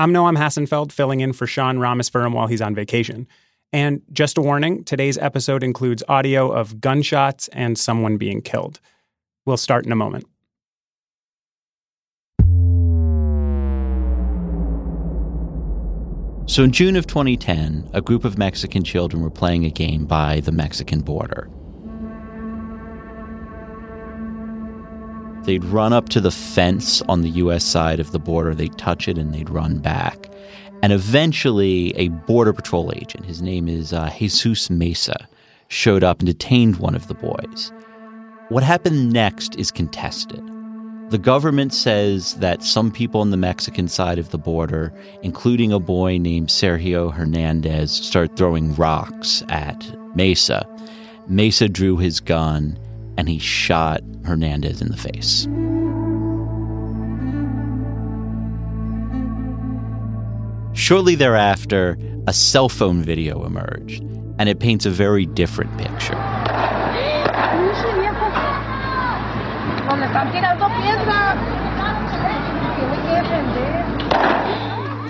I'm Noam Hassenfeld, filling in for Sean Rameswaram while he's on vacation. And just a warning today's episode includes audio of gunshots and someone being killed. We'll start in a moment. So, in June of 2010, a group of Mexican children were playing a game by the Mexican border. They'd run up to the fence on the US side of the border, they'd touch it, and they'd run back. And eventually, a Border Patrol agent, his name is uh, Jesus Mesa, showed up and detained one of the boys. What happened next is contested. The government says that some people on the Mexican side of the border, including a boy named Sergio Hernandez, started throwing rocks at Mesa. Mesa drew his gun and he shot Hernandez in the face. Shortly thereafter, a cell phone video emerged, and it paints a very different picture.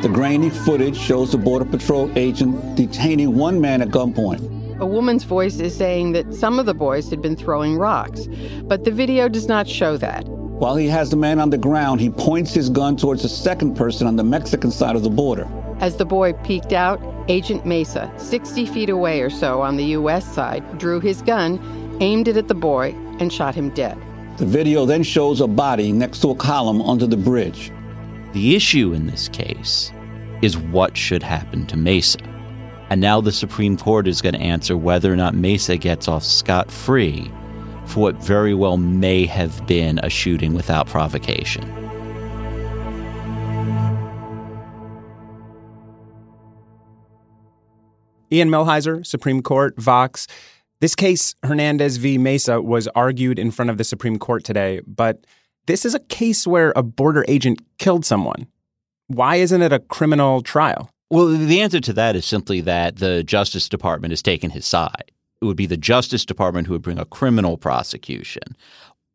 The grainy footage shows the Border Patrol agent detaining one man at gunpoint. A woman's voice is saying that some of the boys had been throwing rocks, but the video does not show that. While he has the man on the ground, he points his gun towards the second person on the Mexican side of the border. As the boy peeked out, Agent Mesa, 60 feet away or so on the U.S. side, drew his gun, aimed it at the boy, and shot him dead. The video then shows a body next to a column under the bridge. The issue in this case is what should happen to Mesa. And now the Supreme Court is going to answer whether or not Mesa gets off scot free for what very well may have been a shooting without provocation. Ian Millhiser, Supreme Court, Vox. This case, Hernandez v. Mesa, was argued in front of the Supreme Court today, but this is a case where a border agent killed someone. Why isn't it a criminal trial? Well, the answer to that is simply that the Justice Department has taken his side. It would be the Justice Department who would bring a criminal prosecution.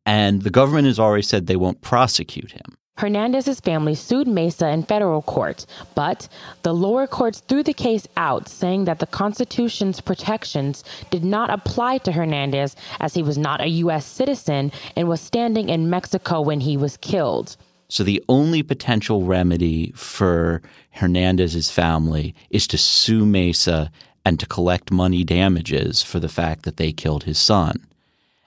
And the government has already said they won't prosecute him. Hernandez's family sued Mesa in federal court, but the lower courts threw the case out, saying that the Constitution's protections did not apply to Hernandez as he was not a U.S. citizen and was standing in Mexico when he was killed. So the only potential remedy for Hernandez's family is to sue Mesa and to collect money damages for the fact that they killed his son.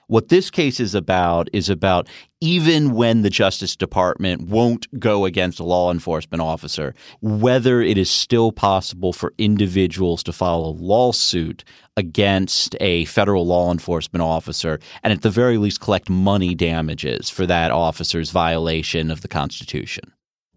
What this case is about is about even when the Justice Department won't go against a law enforcement officer, whether it is still possible for individuals to file a lawsuit against a federal law enforcement officer and at the very least collect money damages for that officer's violation of the Constitution.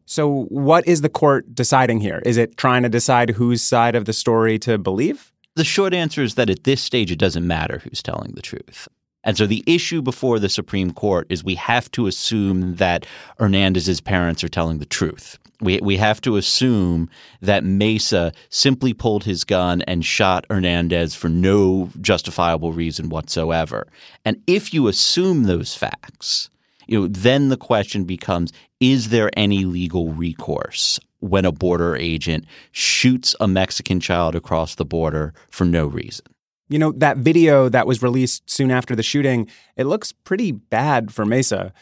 So, what is the court deciding here? Is it trying to decide whose side of the story to believe? The short answer is that at this stage, it doesn't matter who's telling the truth. And so the issue before the Supreme Court is we have to assume that Hernandez's parents are telling the truth. We, we have to assume that Mesa simply pulled his gun and shot Hernandez for no justifiable reason whatsoever. And if you assume those facts, you know, then the question becomes is there any legal recourse when a border agent shoots a Mexican child across the border for no reason? You know, that video that was released soon after the shooting, it looks pretty bad for Mesa.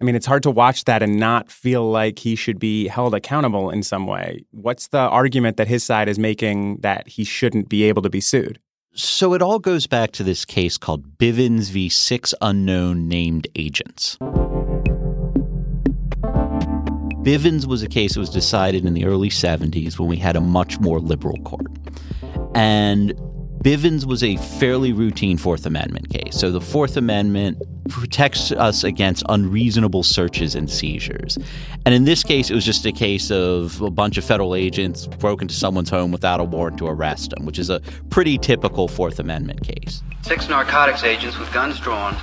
I mean, it's hard to watch that and not feel like he should be held accountable in some way. What's the argument that his side is making that he shouldn't be able to be sued? So it all goes back to this case called Bivens v. Six Unknown Named Agents. Bivens was a case that was decided in the early 70s when we had a much more liberal court. And Bivens was a fairly routine Fourth Amendment case. So the Fourth Amendment protects us against unreasonable searches and seizures. And in this case, it was just a case of a bunch of federal agents broke into someone's home without a warrant to arrest them, which is a pretty typical Fourth Amendment case. Six narcotics agents with guns drawn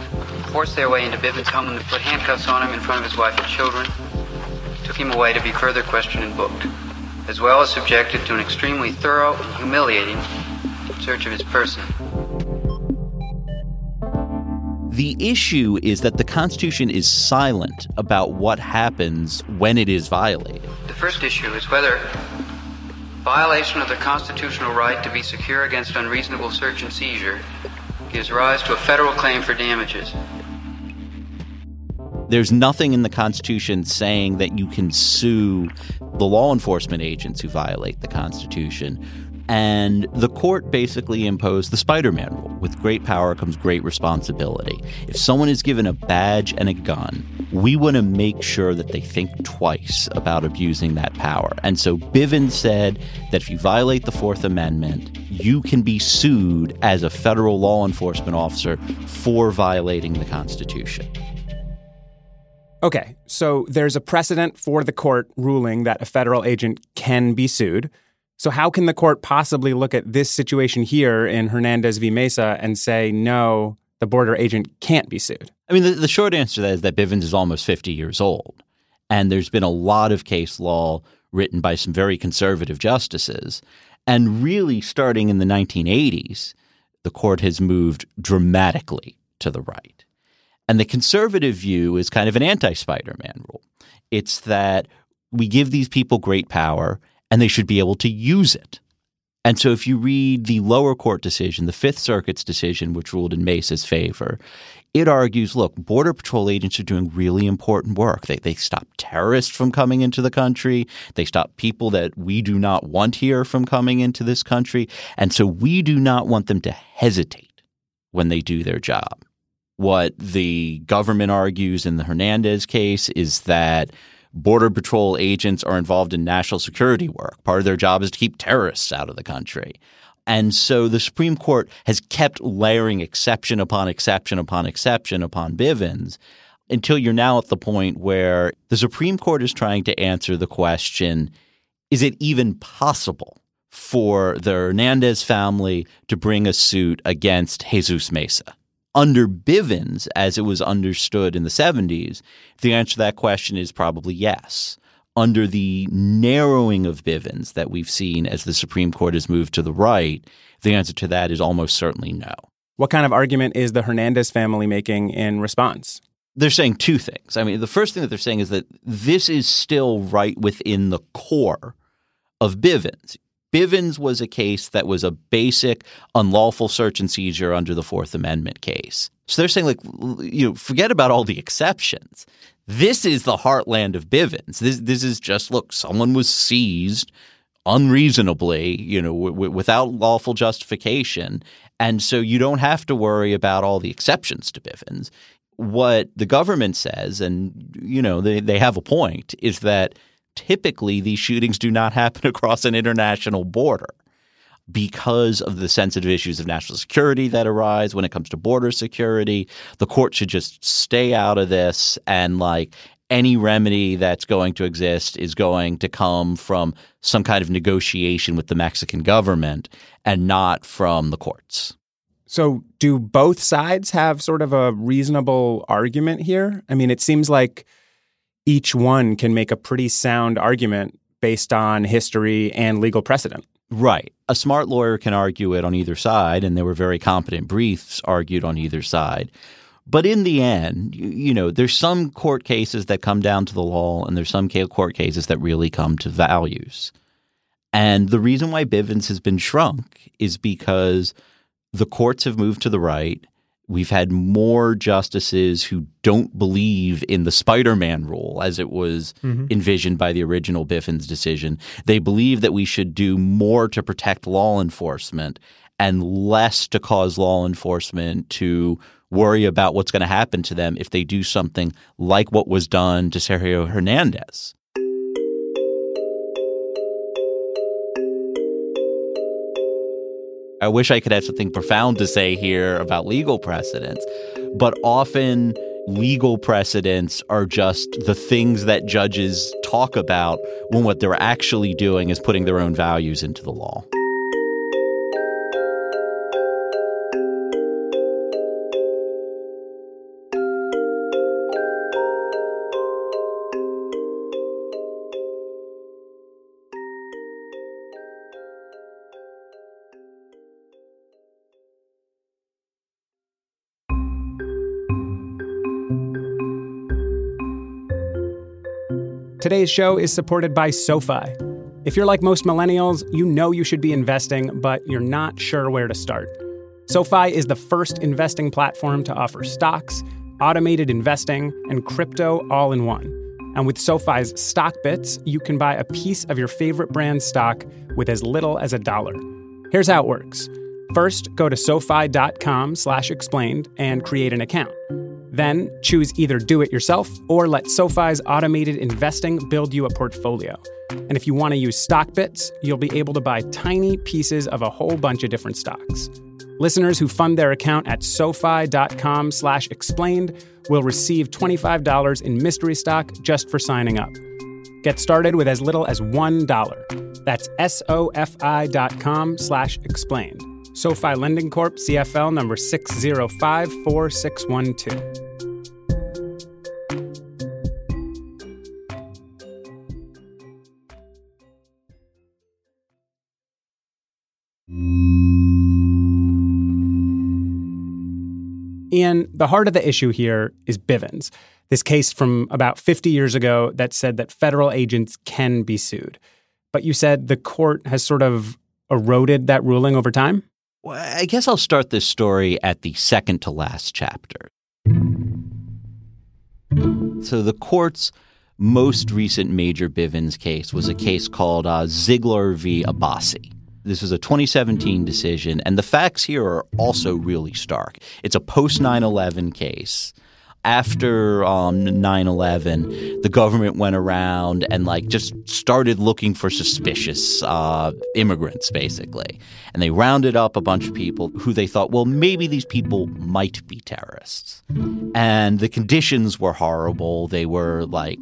forced their way into Bivens' home and put handcuffs on him in front of his wife and children, took him away to be further questioned and booked, as well as subjected to an extremely thorough and humiliating search of his person. The issue is that the Constitution is silent about what happens when it is violated. The first issue is whether violation of the constitutional right to be secure against unreasonable search and seizure gives rise to a federal claim for damages. There's nothing in the Constitution saying that you can sue the law enforcement agents who violate the Constitution. And the court basically imposed the Spider Man rule with great power comes great responsibility. If someone is given a badge and a gun, we want to make sure that they think twice about abusing that power. And so Bivens said that if you violate the Fourth Amendment, you can be sued as a federal law enforcement officer for violating the Constitution. Okay, so there's a precedent for the court ruling that a federal agent can be sued. So, how can the court possibly look at this situation here in Hernandez v. Mesa and say, no, the border agent can't be sued? I mean, the, the short answer to that is that Bivens is almost 50 years old. And there's been a lot of case law written by some very conservative justices. And really, starting in the 1980s, the court has moved dramatically to the right. And the conservative view is kind of an anti Spider Man rule. It's that we give these people great power and they should be able to use it. And so if you read the lower court decision, the Fifth Circuit's decision, which ruled in Mesa's favor, it argues look, Border Patrol agents are doing really important work. They, they stop terrorists from coming into the country, they stop people that we do not want here from coming into this country. And so we do not want them to hesitate when they do their job. What the government argues in the Hernandez case is that Border Patrol agents are involved in national security work. Part of their job is to keep terrorists out of the country. And so the Supreme Court has kept layering exception upon exception upon exception upon Bivens until you're now at the point where the Supreme Court is trying to answer the question is it even possible for the Hernandez family to bring a suit against Jesus Mesa? Under Bivens, as it was understood in the 70s, the answer to that question is probably yes. Under the narrowing of Bivens that we've seen as the Supreme Court has moved to the right, the answer to that is almost certainly no. What kind of argument is the Hernandez family making in response? They're saying two things. I mean, the first thing that they're saying is that this is still right within the core of Bivens. Bivens was a case that was a basic unlawful search and seizure under the Fourth Amendment case. So they're saying, like, you know, forget about all the exceptions. This is the heartland of Bivens. This this is just look, someone was seized unreasonably, you know, w- without lawful justification, and so you don't have to worry about all the exceptions to Bivens. What the government says, and you know, they they have a point, is that typically these shootings do not happen across an international border because of the sensitive issues of national security that arise when it comes to border security. The court should just stay out of this and like any remedy that's going to exist is going to come from some kind of negotiation with the Mexican government and not from the courts. So, do both sides have sort of a reasonable argument here? I mean, it seems like each one can make a pretty sound argument based on history and legal precedent. Right. A smart lawyer can argue it on either side, and there were very competent briefs argued on either side. But in the end, you, know, there's some court cases that come down to the law, and there's some court cases that really come to values. And the reason why Bivens has been shrunk is because the courts have moved to the right We've had more justices who don't believe in the Spider Man rule as it was mm-hmm. envisioned by the original Bivens decision. They believe that we should do more to protect law enforcement and less to cause law enforcement to worry about what's going to happen to them if they do something like what was done to Sergio Hernandez. I wish I could have something profound to say here about legal precedents, but often legal precedents are just the things that judges talk about when what they're actually doing is putting their own values into the law. Today's show is supported by SoFi. If you're like most millennials, you know you should be investing, but you're not sure where to start. SoFi is the first investing platform to offer stocks, automated investing, and crypto all in one. And with SoFi's Stock Bits, you can buy a piece of your favorite brand stock with as little as a dollar. Here's how it works. First, go to SoFi.com slash explained and create an account. Then choose either do it yourself or let SoFi's automated investing build you a portfolio. And if you want to use stock bits, you'll be able to buy tiny pieces of a whole bunch of different stocks. Listeners who fund their account at SoFi.com slash explained will receive $25 in mystery stock just for signing up. Get started with as little as $1. That's SOFI.com slash explained. SoFi Lending Corp. CFL number 6054612. Ian, the heart of the issue here is Bivens, this case from about 50 years ago that said that federal agents can be sued. But you said the court has sort of eroded that ruling over time? Well, I guess I'll start this story at the second to last chapter. So, the court's most recent major Bivens case was a case called uh, Ziglar v. Abbasi. This was a 2017 decision, and the facts here are also really stark. It's a post 9 11 case. After um, 9-11 the government went around and like just started looking for suspicious uh, immigrants basically. And they rounded up a bunch of people who they thought well maybe these people might be terrorists. And the conditions were horrible. They were like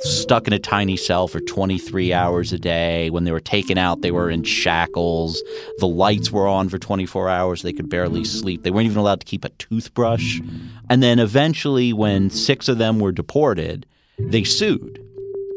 stuck in a tiny cell for 23 hours a day. When they were taken out, they were in shackles. The lights were on for 24 hours. They could barely sleep. They weren't even allowed to keep a toothbrush. And then eventually, when six of them were deported, they sued.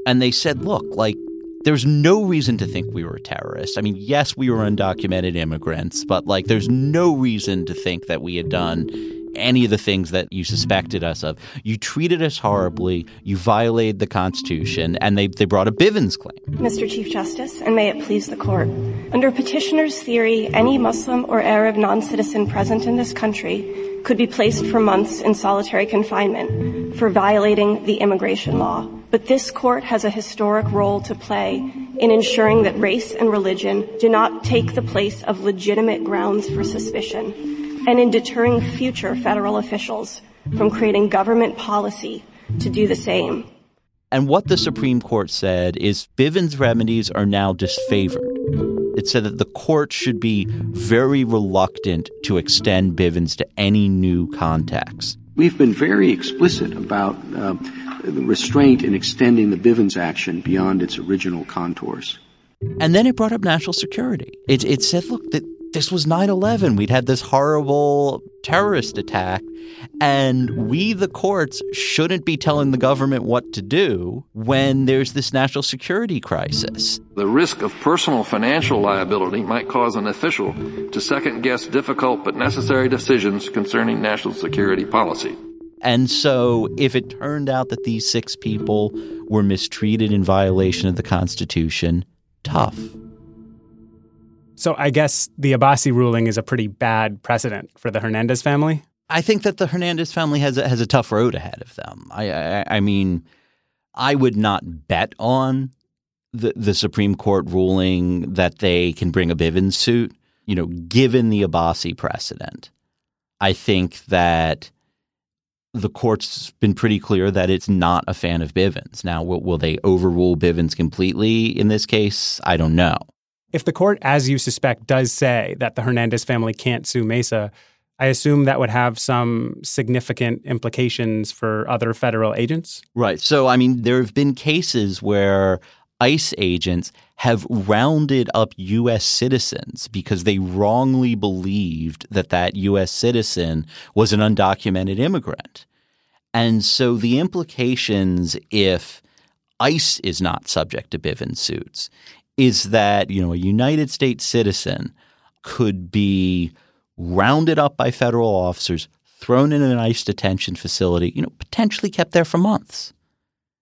And they said, look, like, there's no reason to think we were terrorists. I mean, yes, we were undocumented immigrants, but like, there's no reason to think that we had done any of the things that you suspected us of. You treated us horribly, you violated the Constitution, and they, they brought a Bivens claim. Mr. Chief Justice, and may it please the court. Under petitioner's theory, any Muslim or Arab non citizen present in this country could be placed for months in solitary confinement for violating the immigration law. But this court has a historic role to play in ensuring that race and religion do not take the place of legitimate grounds for suspicion and in deterring future federal officials from creating government policy to do the same. And what the Supreme Court said is Bivens remedies are now disfavored. It said that the court should be very reluctant to extend Bivens to any new contexts. We've been very explicit about uh, the restraint in extending the Bivens action beyond its original contours. And then it brought up national security. It, it said, look, that this was 9 11. We'd had this horrible terrorist attack. And we, the courts, shouldn't be telling the government what to do when there's this national security crisis. The risk of personal financial liability might cause an official to second guess difficult but necessary decisions concerning national security policy. And so, if it turned out that these six people were mistreated in violation of the Constitution, tough. So I guess the Abbasi ruling is a pretty bad precedent for the Hernandez family. I think that the Hernandez family has a, has a tough road ahead of them. I, I, I mean, I would not bet on the the Supreme Court ruling that they can bring a Bivens suit. You know, given the Abbasi precedent, I think that the court's been pretty clear that it's not a fan of Bivens. Now, will, will they overrule Bivens completely in this case? I don't know. If the court, as you suspect, does say that the Hernandez family can't sue Mesa, I assume that would have some significant implications for other federal agents. Right. So, I mean, there have been cases where ICE agents have rounded up U.S. citizens because they wrongly believed that that U.S. citizen was an undocumented immigrant. And so the implications if ICE is not subject to Bivens suits is that, you know, a United States citizen could be rounded up by federal officers, thrown in an ICE detention facility, you know, potentially kept there for months.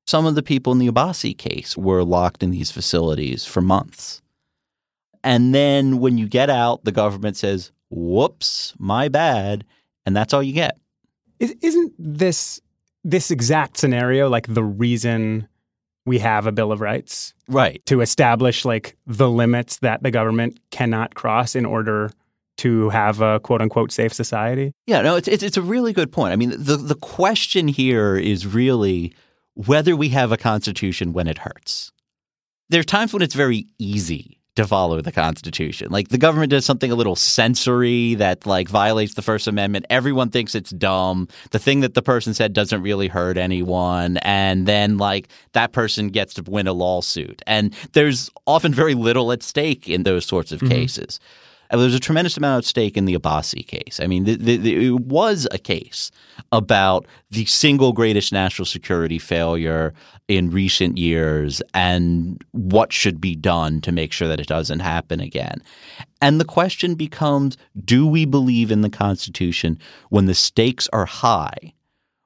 Some of the people in the Abbasi case were locked in these facilities for months. And then when you get out, the government says, whoops, my bad. And that's all you get. Isn't this this exact scenario like the reason we have a Bill of Rights? Right. To establish like the limits that the government cannot cross in order to have a quote unquote safe society? Yeah, no, it's, it's, it's a really good point. I mean, the, the question here is really whether we have a constitution when it hurts. There are times when it's very easy to follow the Constitution. Like the government does something a little sensory that like violates the First Amendment. Everyone thinks it's dumb. The thing that the person said doesn't really hurt anyone, and then like that person gets to win a lawsuit. And there's often very little at stake in those sorts of mm-hmm. cases. And there's a tremendous amount at stake in the Abbasi case. I mean, the, the, the, it was a case about the single greatest national security failure in recent years and what should be done to make sure that it doesn't happen again. And the question becomes do we believe in the Constitution when the stakes are high?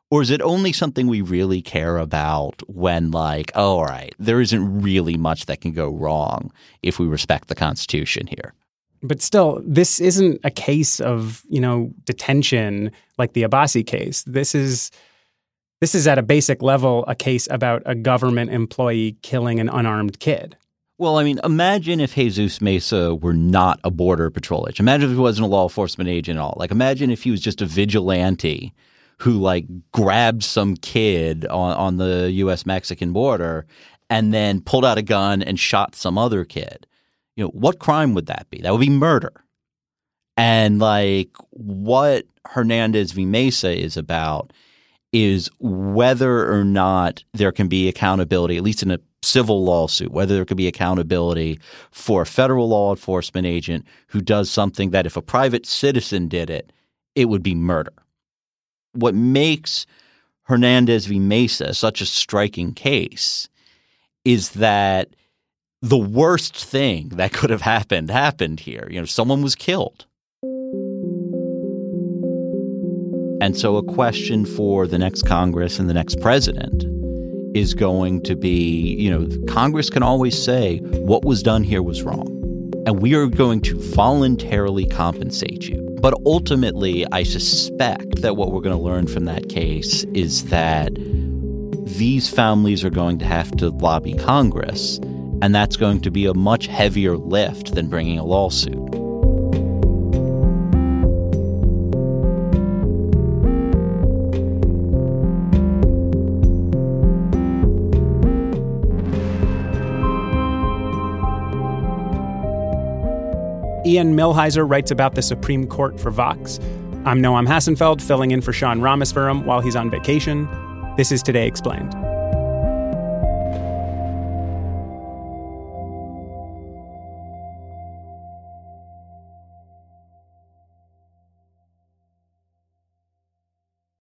Or is it only something we really care about when, like, oh, all right, there isn't really much that can go wrong if we respect the Constitution here? But still, this isn't a case of you know detention like the Abbasi case. This is this is at a basic level a case about a government employee killing an unarmed kid. Well, I mean, imagine if Jesus Mesa were not a border patrol agent. Imagine if he wasn't a law enforcement agent at all. Like, imagine if he was just a vigilante who like grabbed some kid on, on the U.S. Mexican border and then pulled out a gun and shot some other kid you know, what crime would that be? That would be murder. And like what Hernandez v. Mesa is about is whether or not there can be accountability, at least in a civil lawsuit, whether there could be accountability for a federal law enforcement agent who does something that if a private citizen did it, it would be murder. What makes Hernandez v. Mesa such a striking case is that the worst thing that could have happened happened here. You know, someone was killed. And so, a question for the next Congress and the next president is going to be you know, Congress can always say what was done here was wrong. And we are going to voluntarily compensate you. But ultimately, I suspect that what we're going to learn from that case is that these families are going to have to lobby Congress and that's going to be a much heavier lift than bringing a lawsuit. Ian Millhiser writes about the Supreme Court for Vox. I'm Noam Hassenfeld, filling in for Sean Rameswaram while he's on vacation. This is Today Explained.